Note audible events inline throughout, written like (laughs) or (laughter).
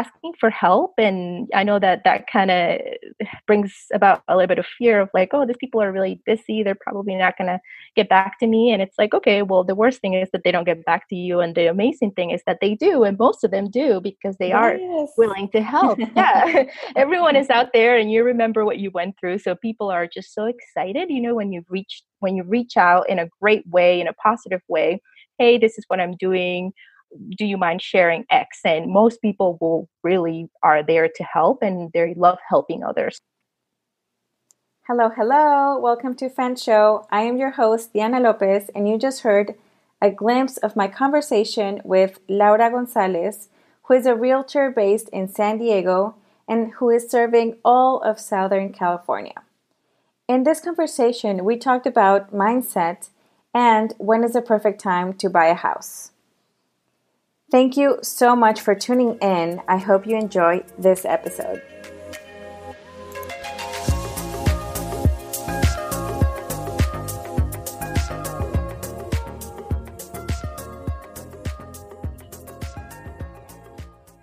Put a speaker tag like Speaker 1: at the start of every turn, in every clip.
Speaker 1: asking for help and i know that that kind of brings about a little bit of fear of like oh these people are really busy they're probably not going to get back to me. And it's like okay well the worst thing is that they don't get back to you and the amazing thing is that they do and most of them do because they yes. are willing to help. (laughs) Yeah. (laughs) Everyone is out there and you remember what you went through so people are just so excited you know when you reach when you reach out in a great way in a positive way. Hey this is what i'm doing do you mind sharing X? And most people will really are there to help and they love helping others.
Speaker 2: Hello, hello. Welcome to Fan Show. I am your host, Diana Lopez, and you just heard a glimpse of my conversation with Laura Gonzalez, who is a realtor based in San Diego and who is serving all of Southern California. In this conversation, we talked about mindset and when is the perfect time to buy a house. Thank you so much for tuning in. I hope you enjoy this episode.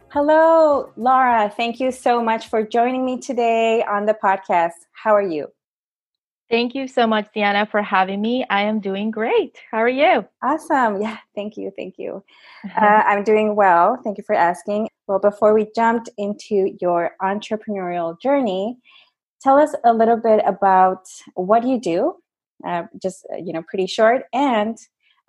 Speaker 2: Hello, Laura. Thank you so much for joining me today on the podcast. How are you?
Speaker 1: Thank you so much, Diana, for having me. I am doing great. How are you?
Speaker 2: Awesome. Yeah, thank you. Thank you. (laughs) Uh, I'm doing well. Thank you for asking. Well, before we jumped into your entrepreneurial journey, tell us a little bit about what you do, uh, just, uh, you know, pretty short, and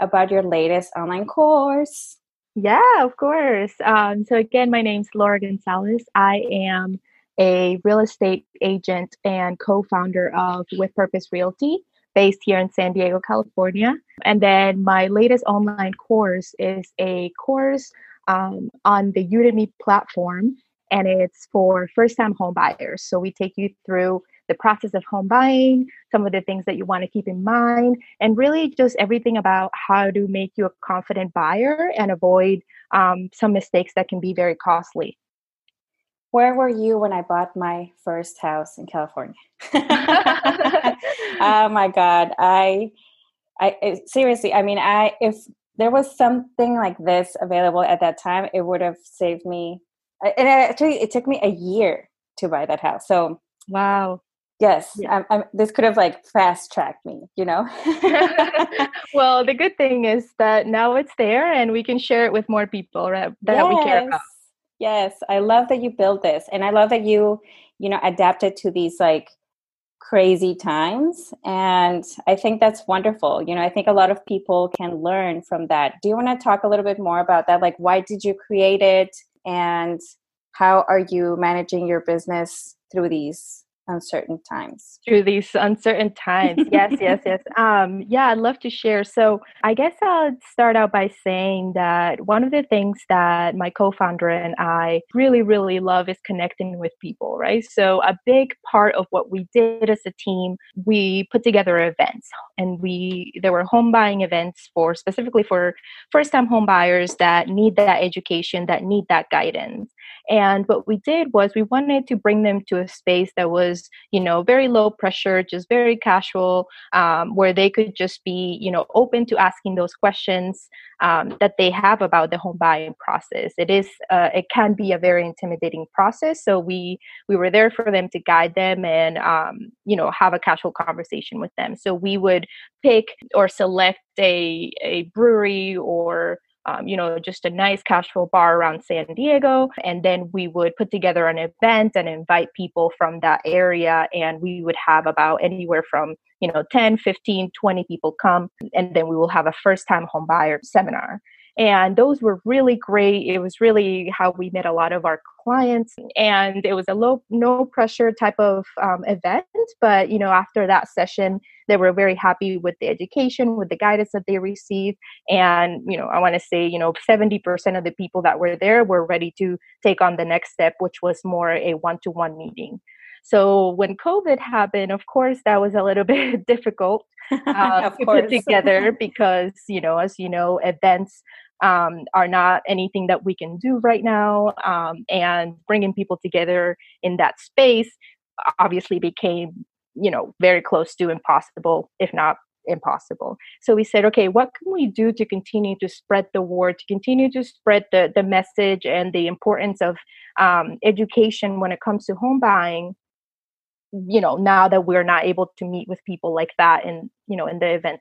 Speaker 2: about your latest online course.
Speaker 1: Yeah, of course. Um, so, again, my name's Laura Gonzalez. I am a real estate agent and co founder of With Purpose Realty based here in San Diego, California. And then my latest online course is a course um, on the Udemy platform, and it's for first time home buyers. So we take you through the process of home buying, some of the things that you want to keep in mind, and really just everything about how to make you a confident buyer and avoid um, some mistakes that can be very costly
Speaker 2: where were you when I bought my first house in California? (laughs) oh my God. I, I it, seriously, I mean, I, if there was something like this available at that time, it would have saved me. Eh, and actually, it took me a year to buy that house. So,
Speaker 1: wow.
Speaker 2: Yes, yeah. I'm, I'm, this could have like fast tracked me, you know. (laughs)
Speaker 1: well, the good thing is that now it's there, and we can share it with more people right, that yes. we care about.
Speaker 2: Yes, I love that you built this, and I love that you, you know, adapted to these like crazy times and i think that's wonderful you know i think a lot of people can learn from that. Do you want to talk a little bit more about that? Like why did you create it and how are you managing your business through these uncertain times.
Speaker 1: Through these uncertain times. (laughs) Yes yes yes. Um yeah i'd love to share. So i guess i'll start out by saying that one of the things that my co-founder and i really really love is connecting with people right? So a big part of what we did as a team we put together events and we there were home buying events for specifically for first time home buyers that need that education that need that guidance. And what we did was we wanted to bring them to a space that was, you know, very low pressure, just very casual, um, where they could just be, you know, open to asking those questions um, that they have about the home buying process. It is, uh, it can be a very intimidating process. So we we were there for them to guide them and, um, you know, have a casual conversation with them. So we would pick or select a a brewery or um, you know, just a nice casual bar around San Diego. And then we would put together an event and invite people from that area. And we would have about anywhere from, you know, 10, 15, 20 people come. And then we will have a first time home buyer seminar. And those were really great. It was really how we met a lot of our clients. And it was a low, no pressure type of um, event. But, you know, after that session, they were very happy with the education, with the guidance that they received. And, you know, I want to say, you know, 70% of the people that were there were ready to take on the next step, which was more a one to one meeting. So when COVID happened, of course, that was a little (laughs) bit difficult (laughs) uh, to put together (laughs) because, you know, as you know, events um, are not anything that we can do right now. Um, and bringing people together in that space obviously became, you know, very close to impossible, if not impossible. So we said, okay, what can we do to continue to spread the word, to continue to spread the, the message and the importance of um, education when it comes to home buying? You know, now that we're not able to meet with people like that in, you know, in the event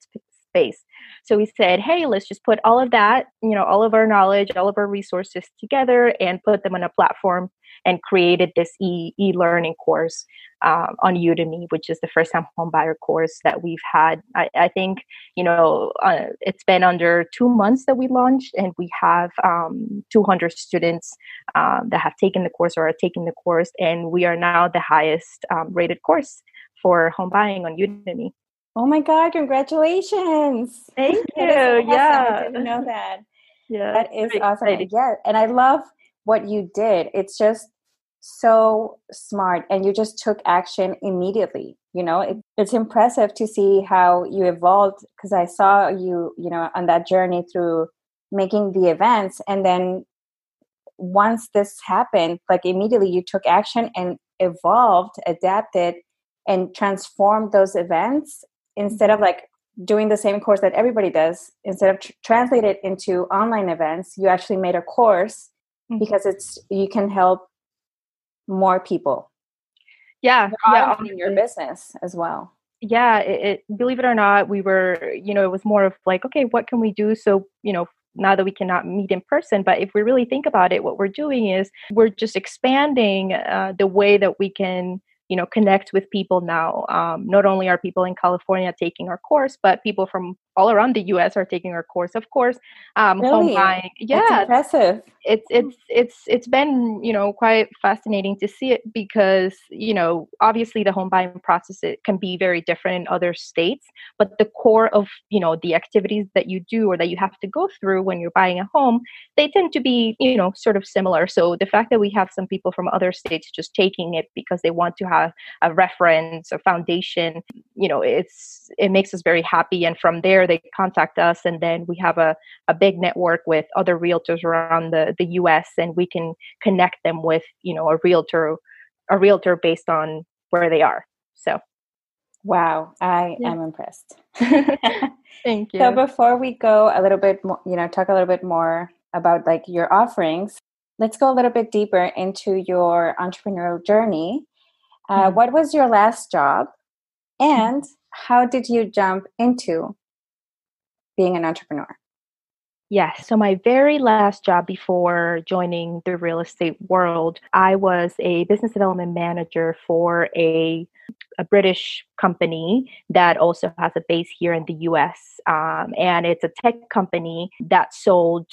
Speaker 1: space. So we said, hey, let's just put all of that, you know, all of our knowledge, all of our resources together and put them on a platform and created this e e-learning course um, on Udemy, which is the first time homebuyer course that we've had. I, I think, you know, uh, it's been under two months that we launched, and we have um, 200 students um, that have taken the course or are taking the course, and we are now the highest um, rated course for home buying on Udemy.
Speaker 2: Oh my God, congratulations.
Speaker 1: Thank (laughs) you. awesome. Yeah.
Speaker 2: I didn't know that.
Speaker 1: Yeah.
Speaker 2: That is awesome. Exciting. Yeah. And I love what you did. It's just so smart and you just took action immediately you know it, it's impressive to see how you evolved because i saw you you know on that journey through making the events and then once this happened like immediately you took action and evolved adapted and transformed those events instead of like doing the same course that everybody does instead of tr- translate it into online events you actually made a course mm-hmm. because it's you can help more people.
Speaker 1: Yeah
Speaker 2: yeah in your business as well.
Speaker 1: Yeah it, it, believe it or not we were you know it was more of like okay what can we do? So you know now that we cannot meet in person but if we really think about it what we're doing is we're just expanding uh, the way that we can you know connect with people now. Um, not only are people in california taking our course but people from all around the us are taking our course of course. Um,
Speaker 2: really? home buying
Speaker 1: yeah
Speaker 2: That's impressive.
Speaker 1: It's it's it's it's been you know quite fascinating to see it because you know obviously the home buying process it can be very different in other states but the core of you know the activities that you do or that you have to go through when you're buying a home they tend to be you know sort of similar. So the fact that we have some people from other states just taking it because they want to have a reference or foundation you know it's it makes us very happy and from there they contact us and then we have a, a big network with other realtors around the the US and we can connect them with, you know, a realtor a realtor based on where they are. So
Speaker 2: Wow, I yeah. am impressed. (laughs)
Speaker 1: Thank you.
Speaker 2: So before we go a little bit more, you know, talk a little bit more about like your offerings, let's go a little bit deeper into your entrepreneurial journey. Uh, mm-hmm. What was your last job, and how did you jump into being an entrepreneur?
Speaker 1: Yes. So, my very last job before joining the real estate world, I was a business development manager for a, a British company that also has a base here in the US. Um, and it's a tech company that sold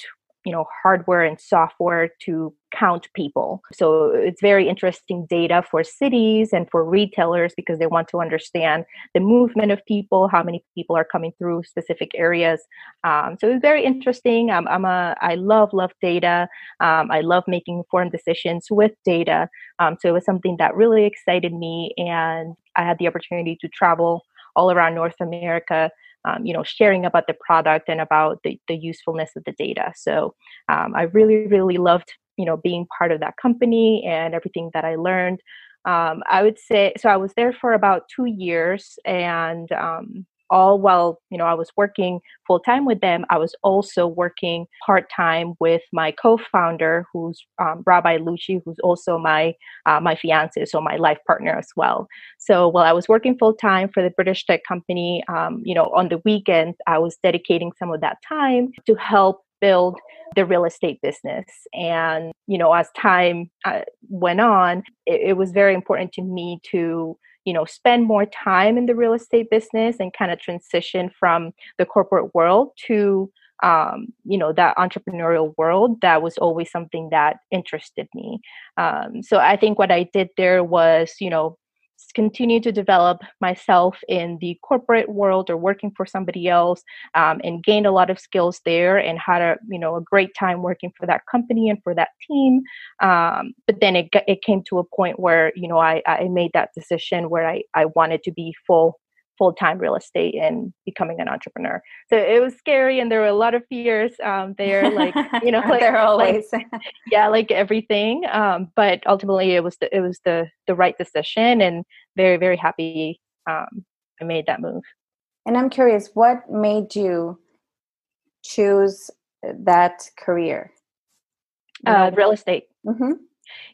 Speaker 1: you know hardware and software to count people. So it's very interesting data for cities and for retailers because they want to understand the movement of people how many people are coming through specific areas. Um, so it's very interesting. Um, i'm a i love love data. Um, i love making informed decisions with data. Um, so it was something that really excited me and i had the opportunity to travel all around north america um, you know sharing about the product and about the, the usefulness of the data. So um, i really really loved you know being part of that company and everything that i learned um, i would say so i was there for about two years and um, all while you know I was working full time with them, I was also working part time with my co-founder, who's um, Rabbi Lucci, who's also my uh, my fiance, so my life partner as well. So while I was working full time for the British tech company, um, you know, on the weekends I was dedicating some of that time to help build the real estate business. And, you know, as time uh, went on, it, it, was very important to me to you know spend more time in the real estate business and kind of transition from the corporate world to um, you know that entrepreneurial world that was always something that interested me um, so i think what i did there was you know continue to develop myself in the corporate world or working for somebody else um, and gained a lot of skills there and had a you know a great time working for that company and for that team. Um, but then it, it came to a point where you know I, I made that decision where I, I wanted to be full full time real estate and becoming an entrepreneur. So it was scary, and there were a lot of fears um, there, like you know, (laughs) like
Speaker 2: there always,
Speaker 1: like, (laughs) yeah, like everything. Um, but ultimately, it was the it was the the right decision, and very very happy um, I made that move.
Speaker 2: And I'm curious, what made you choose that career?
Speaker 1: Uh, real estate.
Speaker 2: Mm-hmm.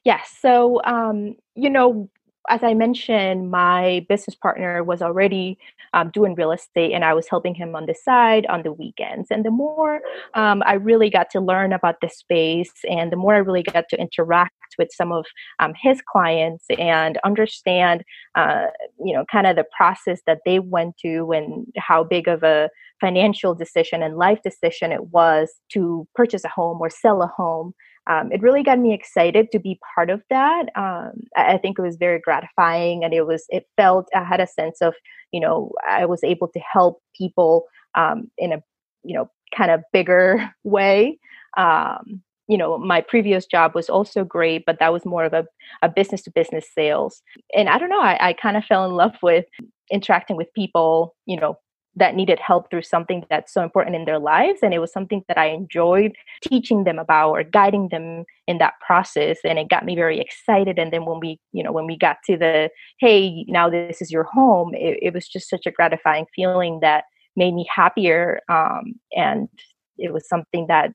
Speaker 1: Yes. So, um, you know, as I mentioned, my business partner was already um, doing real estate and I was helping him on the side on the weekends. And the more um, I really got to learn about the space and the more I really got to interact with some of um, his clients and understand, uh, you know, kind of the process that they went to and how big of a financial decision and life decision it was to purchase a home or sell a home um, it really got me excited to be part of that. Um, I, think it was very gratifying, and it was it felt I had a sense of you know I was able to help people um, in a you know kind of bigger (laughs) way. Um, you know, my previous job was also great, but that was more of a, a business to business sales. And I don't know, I, I kind of fell in love with interacting with people, you know, that needed help through something that's so important in their lives and it was something that i enjoyed teaching them about or guiding them in that process and it got me very excited and then when we you know when we got to the hey now this is your home it, it was just such a gratifying feeling that made me happier um, and it was something that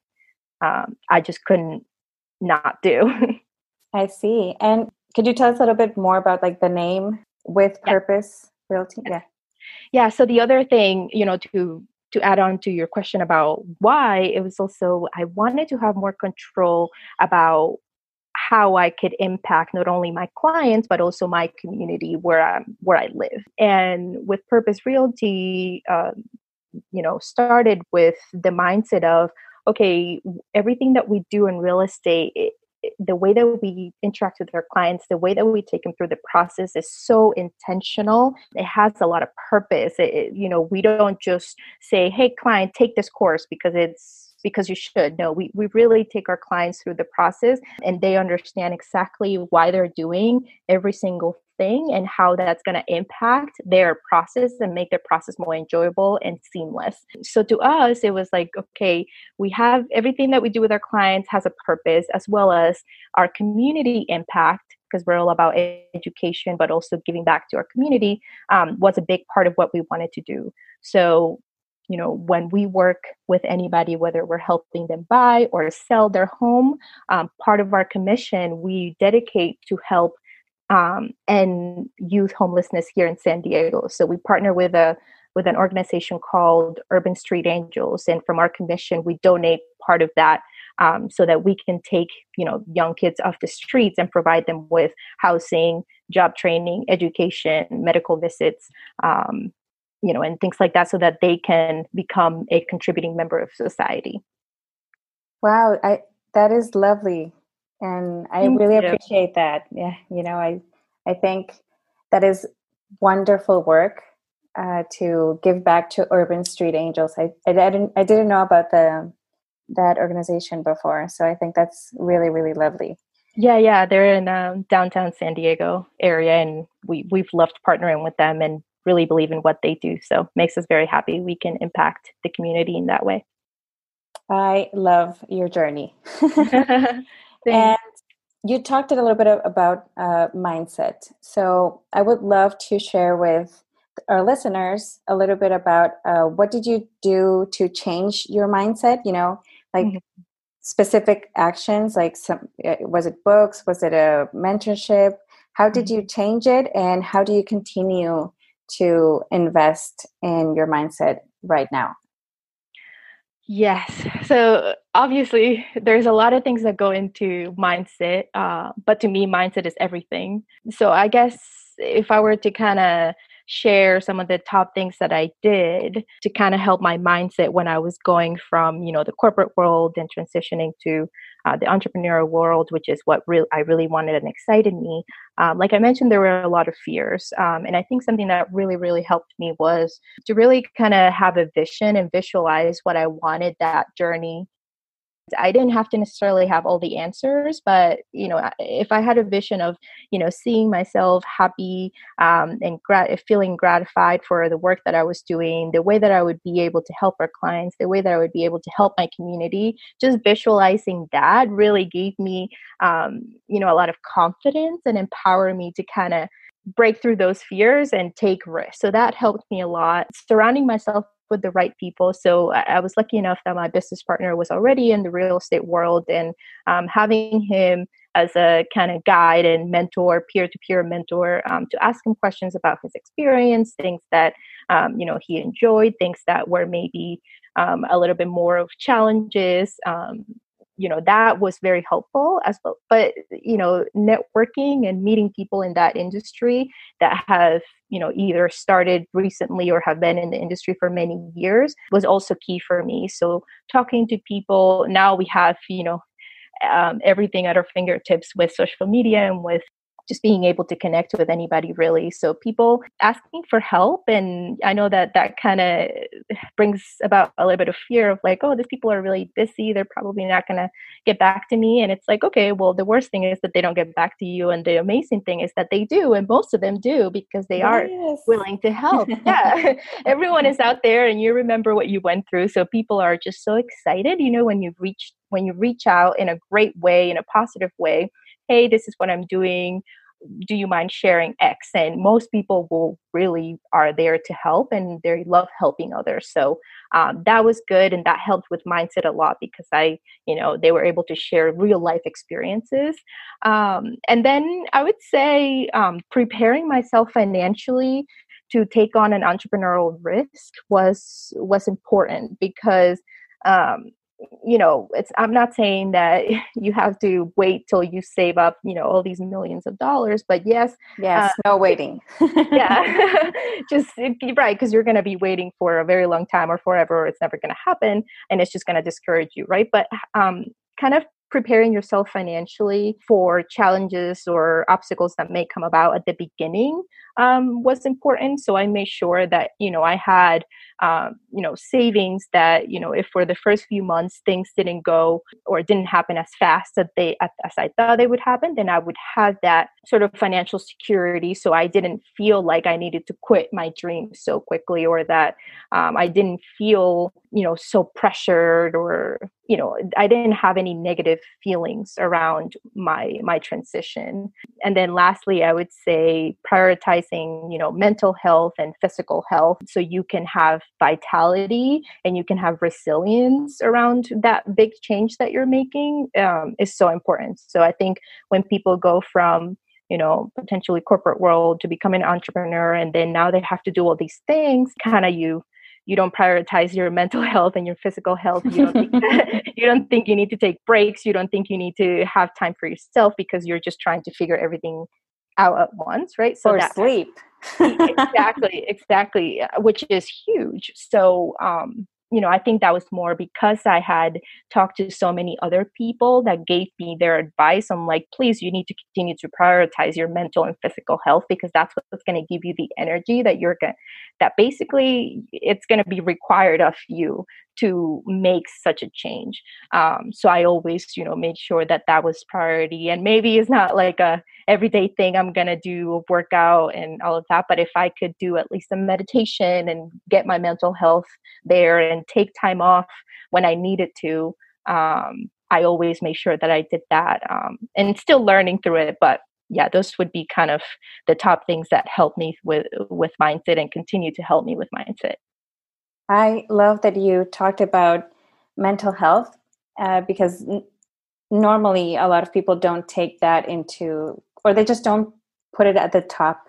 Speaker 1: um, i just couldn't not do. (laughs)
Speaker 2: I see and could you tell us a little bit more about like the name with purpose yeah. realty
Speaker 1: yeah yeah so the other thing you know to to add on to your question about why it was also i wanted to have more control about how I could impact not only my clients but also my community where I where I live. And with Purpose Realty, um, you know, started with the mindset of okay, everything that we do in real estate, it, the way that we interact with our clients, the way that we take them through the process is so intentional. It has a lot of purpose. It, it, you know, we don't just say, "Hey, client, take this course because it's because you should." No, we we really take our clients through the process, and they understand exactly why they're doing every single thing and how that's going to impact their process and make their process more enjoyable and seamless. So to us, it was like, okay, we have everything that we do with our clients has a purpose as well as our community impact because we're all about education, but also giving back to our community um, was a big part of what we wanted to do. So you know when we work with anybody whether we're helping them buy or sell their home um, part of our commission we dedicate to help um, and youth homelessness here in San Diego. So we partner with a with an organization called Urban Street Angels, and from our commission, we donate part of that um, so that we can take you know young kids off the streets and provide them with housing, job training, education, medical visits. Um, you know, and things like that, so that they can become a contributing member of society.
Speaker 2: Wow, I that is lovely and I Thank really you. appreciate that. Yeah, you know, I I think that is wonderful work uh, to give back to Urban Street Angels. I, I didn't I didn't know about the that organization before, so I think that's really really lovely.
Speaker 1: Yeah, yeah, they're in um, downtown San Diego area, and we we've loved partnering with them and really believe in what they do. So makes us very happy we can impact the community in that way.
Speaker 2: I love your journey. (laughs) (laughs) and you talked a little bit about uh, mindset. So I would love to share with our listeners a little bit about uh, what did you do to change your mindset? You know, like mm-hmm. specific actions, like some uh, was it books? Was it a mentorship? How did mm-hmm. you change it, and how do you continue to invest in your mindset right now?
Speaker 1: Yes. So obviously, there's a lot of things that go into mindset, uh, but to me, mindset is everything. So I guess if I were to kind of share some of the top things that I did to kind of help my mindset when I was going from, you know, the corporate world and transitioning to uh, the entrepreneurial world, which is what re- I really wanted and excited me. Um, like I mentioned, there were a lot of fears. Um, and I think something that really, really helped me was to really kind of have a vision and visualize what I wanted that journey I didn't have to necessarily have all the answers, but you know, if I had a vision of you know seeing myself happy um, and grat- feeling gratified for the work that I was doing, the way that I would be able to help our clients, the way that I would be able to help my community, just visualizing that really gave me um, you know a lot of confidence and empower me to kind of break through those fears and take risks. So that helped me a lot. Surrounding myself with the right people. So I, was lucky enough that my business partner was already in the real estate world, and um, having him as a kind of guide and mentor, peer-to-peer mentor, um, to ask him questions about his experience, things that um, you know he enjoyed, things that were maybe um, a little bit more of challenges um, you know that was very helpful as well but you know networking and meeting people in that industry that have you know either started recently or have been in the industry for many years was also key for me. So talking to people now we have you know um, everything at our fingertips with social media and with just being able to connect with anybody really. So people asking for help and i know that that kind of brings about a little bit of fear of like oh these people are really busy they're probably not going to get back to me. And it's like okay well the worst thing is that they don't get back to you and the amazing thing is that they do and most of them do because they yes. are willing to help. (laughs) Yeah (laughs) everyone is out there and you remember what you went through. So people are just so excited you know when you reach when you reach out in a great way in a positive way hey, this is what I'm doing. Do you mind sharing X? And most people will really are there to help and they love helping others. So um, that was good. And that helped with mindset a lot because I, you know, they were able to share real life experiences. Um, and then I would say um, preparing myself financially to take on an entrepreneurial risk was was important because um, you know it's i'm not saying that (laughs) you have to wait till you save up you know all these millions of dollars but yes
Speaker 2: yes uh, no waiting.
Speaker 1: Yeah (laughs) (laughs) just right because you're going to be waiting for a very long time or forever or it's never going to happen and it's just going to discourage you right? But um kind of preparing yourself financially for challenges or obstacles that may come about at the beginning um, was important. So I made sure that you know I had um, you know savings that you know if for the first few months things didn't go or didn't happen as fast as they as I thought they would happen, then I would have that sort of financial security. So I didn't feel like I needed to quit my dream so quickly, or that um, I didn't feel you know so pressured or you know i didn't have any negative feelings around my my transition and then lastly i would say prioritizing you know mental health and physical health so you can have vitality and you can have resilience around that big change that you're making um, is so important. So i think when people go from you know potentially corporate world to become an entrepreneur and then now they have to do all these things kind of you you don't prioritize your (laughs) mental health and your physical health. You don't, think, (laughs) (laughs) you don't think you need to take breaks. You don't think you need to have time for yourself because you're just trying to figure everything out at once right?
Speaker 2: So or that, sleep. (laughs)
Speaker 1: exactly exactly uh, which is huge. So um you know, I think that was more because I had talked to so many other people that gave me their advice. I'm like, please, you need to continue to prioritize your mental and physical health because that's what's going to give you the energy that you're going that basically it's going to be required of you to make such a change. Um, so I always, you know, made sure that that was priority. And maybe it's not like a everyday thing I'm gonna do, a workout and all of that. But if I could do at least a meditation and get my mental health there and take time off when I needed to, um, I always make sure that I did that. Um, and still learning through it, but yeah, those would be kind of the top things that help me with with mindset and continue to help me with mindset.
Speaker 2: I love that you talked about mental health uh, because n- normally a lot of people don't take that into, or they just don't put it at the top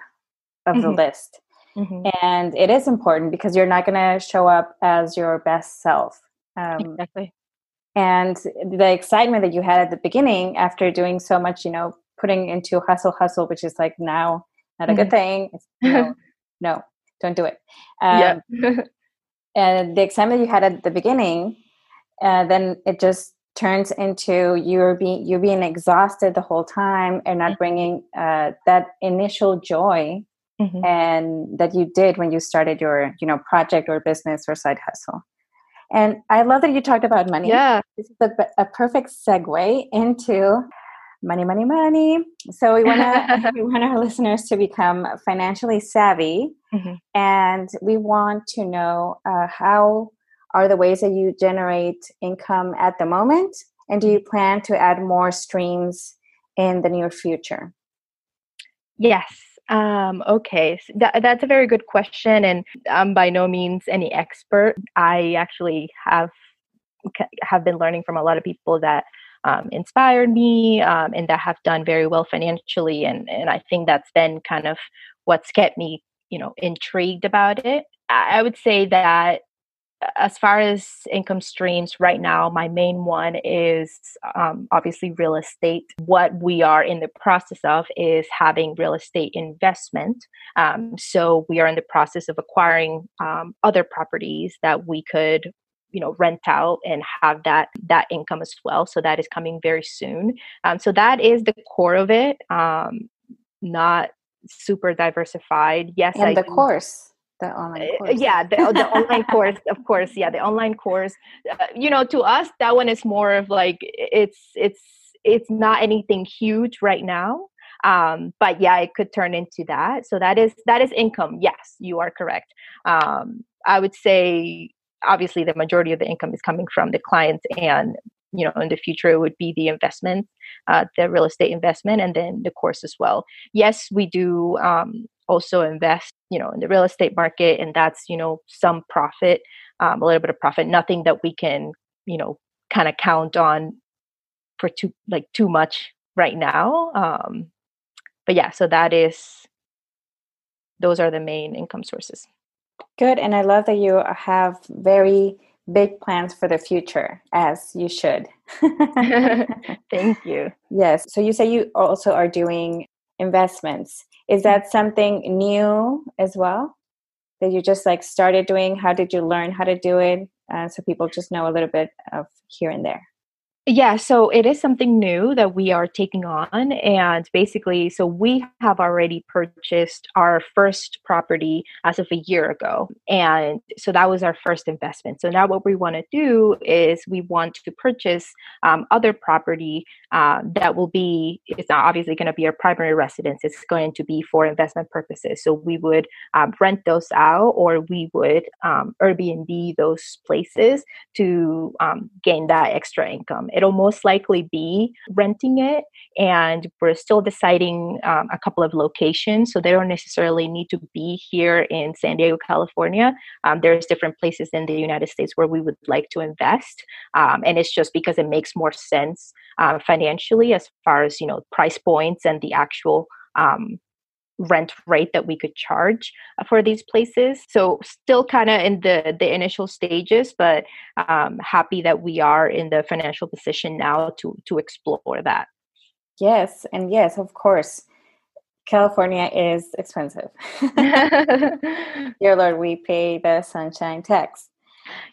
Speaker 2: of mm-hmm. the list. Mm-hmm. And it is important because you're not going to show up as your best self.
Speaker 1: Um, exactly.
Speaker 2: And the excitement that you had at the beginning after doing so much, you know, putting into hustle, hustle, which is like now not a mm-hmm. good thing. no, (laughs) no, don't do it. Um, yeah. (laughs) and the excitement you had at the beginning uh, then it just turns into you're being you're being exhausted the whole time and not mm-hmm. bringing uh, that initial joy mm-hmm. and that you did when you started your you know project or business or side hustle and i love that you talked about money
Speaker 1: yeah
Speaker 2: this is a, a perfect segue into money money money so we want to (laughs) we want our listeners to become financially savvy mm-hmm. and we want to know uh, how are the ways that you generate income at the moment and do you mm-hmm. plan to add more streams in the near future
Speaker 1: yes Um, okay, so that, that's a very good question, and I'm by no means any expert. I actually have have been learning from a lot of people that um, inspired me um, and that have done very well financially, and and I think that's been kind of what's kept me, you know, intrigued about it. I would say that as far as income streams right now my main one is um, obviously real estate what we are in the process of is having real estate investment um, so we are in the process of acquiring um, other properties that we could you know rent out and have that that income as well so that is coming very soon. Um, so that is the core of it um, not super diversified. Yes
Speaker 2: and I the do. course the online uh, course.
Speaker 1: yeah the, the online (laughs) course of course yeah the online course. Uh, you know to us that one is more of like it's it's it's not anything huge right now um, but yeah it could turn into that. So that is that is income. Yes you are correct. Um, i would say obviously the majority of the income is coming from the clients and you know in the future it would be the investment uh, the real estate investment and then the course as well. Yes we do um, also invest you know in the real estate market and that's you know some profit um, a little bit of profit nothing that we can you know kind of count on for too like too much right now um, but yeah so that is those are the main income sources
Speaker 2: good and i love that you have very big plans for the future as you should. (laughs) (laughs)
Speaker 1: Thank you.
Speaker 2: Yes so you say you also are doing investments. Is that something new as well? That you just like started doing? How did you learn how to do it? Uh, so people just know a little bit of here and there
Speaker 1: yeah, so it is something new that we are taking on. And basically, so we have already purchased our first property as of a year ago. And so that was our first investment. So now what we want to do is we want to purchase um, other property uh, that will be, it's not obviously going to be our primary residence, it's going to be for investment purposes. So we would um, rent those out or we would um, Airbnb those places to um, gain that extra income. It'll most likely be renting it and we're still deciding um, a couple of locations so they don't necessarily need to be here in san diego california. Um, there's different places in the united states where we would like to invest um, and it's just because it makes more sense uh, financially as far as you know price points and the actual um, rent rate that we could charge uh, for these places. So still kind of in the the initial stages but um, happy that we are in the financial position now to to explore that.
Speaker 2: Yes and yes of course california is expensive. (laughs) (laughs) Dear lord we pay the sunshine tax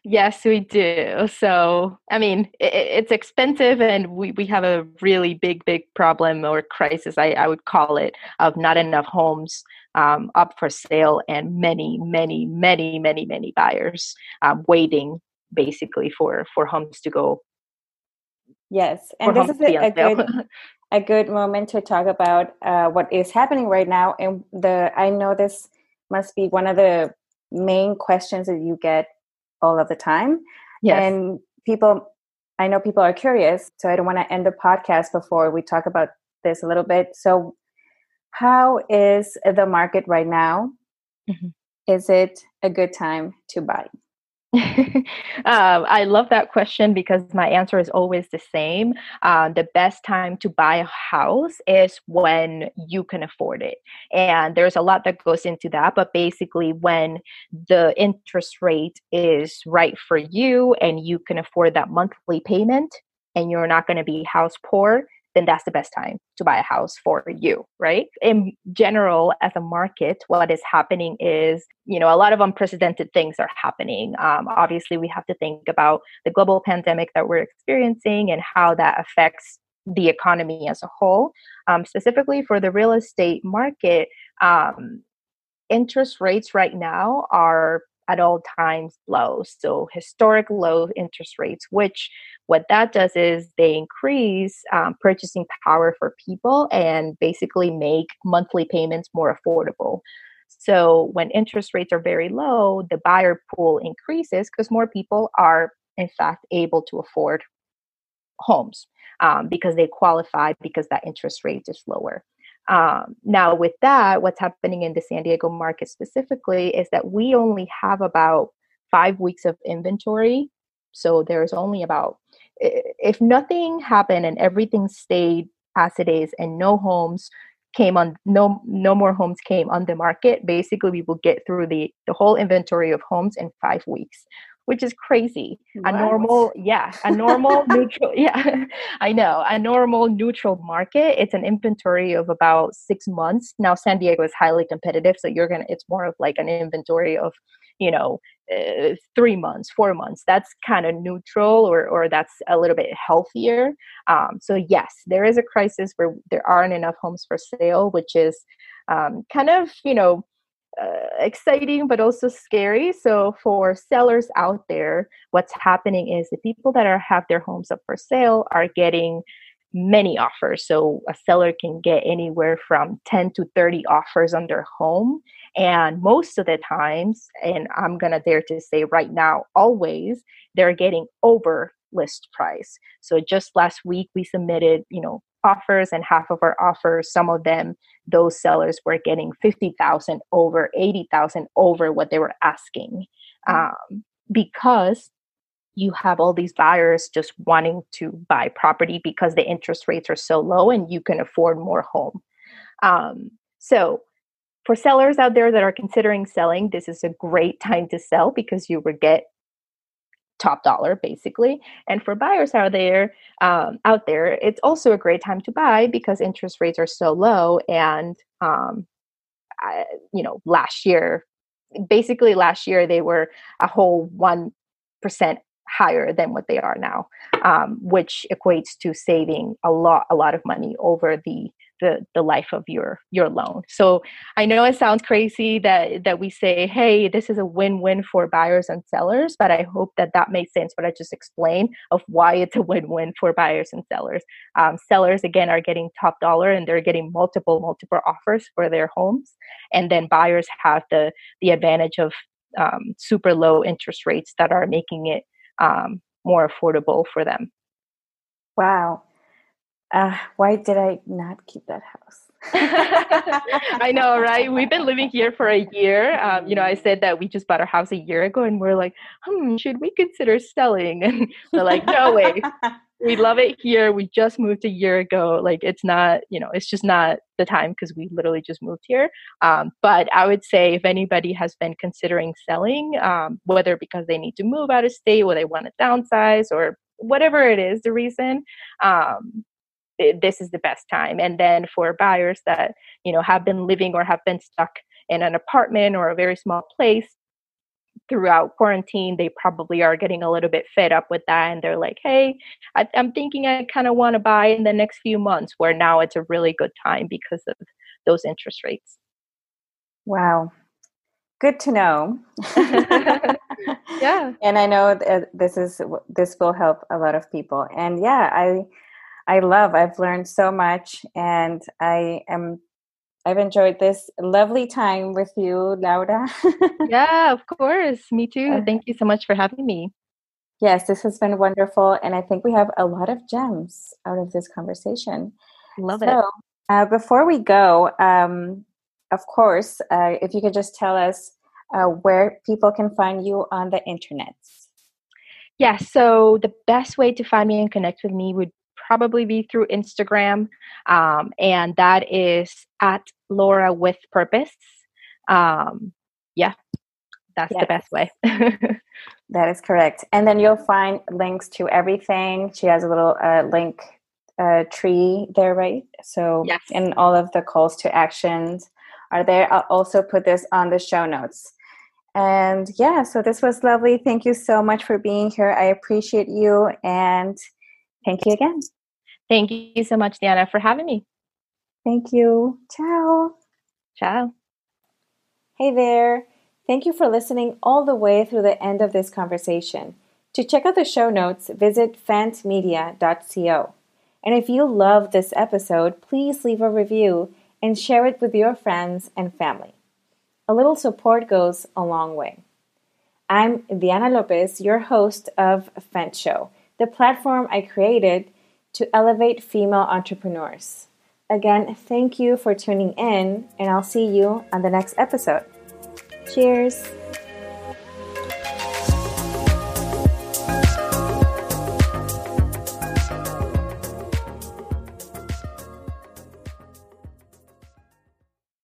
Speaker 1: Yes, we do. So, I mean, it, it's expensive, and we, we have a really big, big problem or crisis, I, I would call it, of not enough homes um, up for sale and many, many, many, many, many buyers um, waiting basically for, for homes to go.
Speaker 2: Yes, and this is a, a good, (laughs) a good moment to talk about uh, what is happening right now. And the I know this must be one of the main questions that you get all of the time. Yes. And people, I know people are curious, so I don't want to end the podcast before we talk about this a little bit. So, how is the market right now? Mm-hmm. Is it a good time to buy? (laughs)
Speaker 1: um, I love that question because my answer is always the same. Uh, the best time to buy a house is when you can afford it. And there's a lot that goes into that, but basically, when the interest rate is right for you and you can afford that monthly payment and you're not going to be house poor, then that's the best time to buy a house for you, right? In general, as a market, what is happening is, you know, a lot of unprecedented things are happening. Um, obviously, we have to think about the global pandemic that we're experiencing and how that affects the economy as a whole. Um, specifically for the real estate market, um, interest rates right now are at all times low. So historic low interest rates, which what that does is they increase um, purchasing power for people and basically make monthly payments more affordable. So when interest rates are very low, the buyer pool increases because more people are in fact able to afford homes um, because they qualify because that interest rate is lower. Um, now, with that, what's happening in the San Diego market specifically is that we only have about five weeks of inventory. So there's only about, if nothing happened and everything stayed as it is and no homes came on no no more homes came on the market basically we will get through the the whole inventory of homes in five weeks which is crazy. What? A normal, yeah, a normal (laughs) neutral, yeah, (laughs) I know, a normal neutral market. It's an inventory of about six months. Now, San Diego is highly competitive, so you're gonna. It's more of like an inventory of, you know, uh, three months, four months. That's kind of neutral, or or that's a little bit healthier. Um, so yes, there is a crisis where there aren't enough homes for sale, which is um, kind of you know uh, exciting but also scary. So for sellers out there what's happening is the people that are have their homes up for sale are getting many offers. So a seller can get anywhere from 10 to 30 offers on their home. And most of the times and i'm gonna dare to say right now always they're getting over list price. So just last week we submitted you know offers and half of our offers some of them those sellers were getting 50,000 over 80,000 over what they were asking. Um, because you have all these buyers just wanting to buy property because the interest rates are so low and you can afford more home. Um, so for sellers out there that are considering selling this is a great time to sell because you will get top dollar basically. And for buyers out there um, out there it's also a great time to buy because interest rates are so low and um, I, you know last year basically last year they were a whole 1% higher than what they are now um, which equates to saving a lot a lot of money over the the the life of your your loan. So I know it sounds crazy that that we say, hey, this is a win-win for buyers and sellers, but I hope that that makes sense. What I just explained of why it's a win-win for buyers and sellers. Um, sellers again are getting top dollar and they're getting multiple multiple offers for their homes, and then buyers have the the advantage of um, super low interest rates that are making it um, more affordable for them.
Speaker 2: Wow uh, why did I not keep that house? (laughs)
Speaker 1: I know, right? We've been living here for a year. Um, you know, I said that we just bought our house a year ago, and we're like, hmm, should we consider selling? (laughs) And we're like, no way. (laughs) we love it here. We just moved a year ago. Like, it's not, you know, it's just not the time because we literally just moved here. Um, but I would say if anybody has been considering selling, um, whether because they need to move out of state or they want to downsize or whatever it is, the reason, um, Eh, this is the best time. And then for buyers that you know have been living or have been stuck in an apartment or a very small place throughout quarantine they probably are getting a little bit fed up with that. And they're like hey I, am thinking i kind of want to buy in the next few months where now it's a really good time because of those interest rates.
Speaker 2: Wow. Good to know. (laughs)
Speaker 1: Yeah. (laughs)
Speaker 2: And i know this is this will help a lot of people. And yeah i I love. I've learned so much, and I am. I've enjoyed this lovely time with you, Laura. (laughs)
Speaker 1: yeah, of course. Me too. Thank you so much for having me.
Speaker 2: Yes, this has been wonderful, and I think we have a lot of gems out of this conversation.
Speaker 1: Love so, it.
Speaker 2: Uh, before we go, um, of course, uh, if you could just tell us uh, where people can find you on the internet.
Speaker 1: Yeah, so the best way to find me and connect with me would probably be through Instagram, um, and that is at Laura with Purpose. Um, yeah, that's yes. the best way. (laughs)
Speaker 2: that is correct. And then you'll find links to everything. She has a little uh, link uh, tree there, right? So,
Speaker 1: yes.
Speaker 2: and all of the calls to actions are there. I'll also put this on the show notes. And yeah, so this was lovely. Thank you so much for being here. I appreciate you and thank you again.
Speaker 1: Thank you so much, Diana, for having me.
Speaker 2: Thank you. Ciao.
Speaker 1: Ciao.
Speaker 2: Hey there. Thank you for listening all the way through the end of this conversation. To check out the show notes, visit fantmedia.co. And if you love this episode, please leave a review and share it with your friends and family. A little support goes a long way. I'm Diana Lopez, your host of Fent Show, the platform I created to elevate female entrepreneurs. Again, thank you for tuning in, and I'll see you on the next episode. Cheers!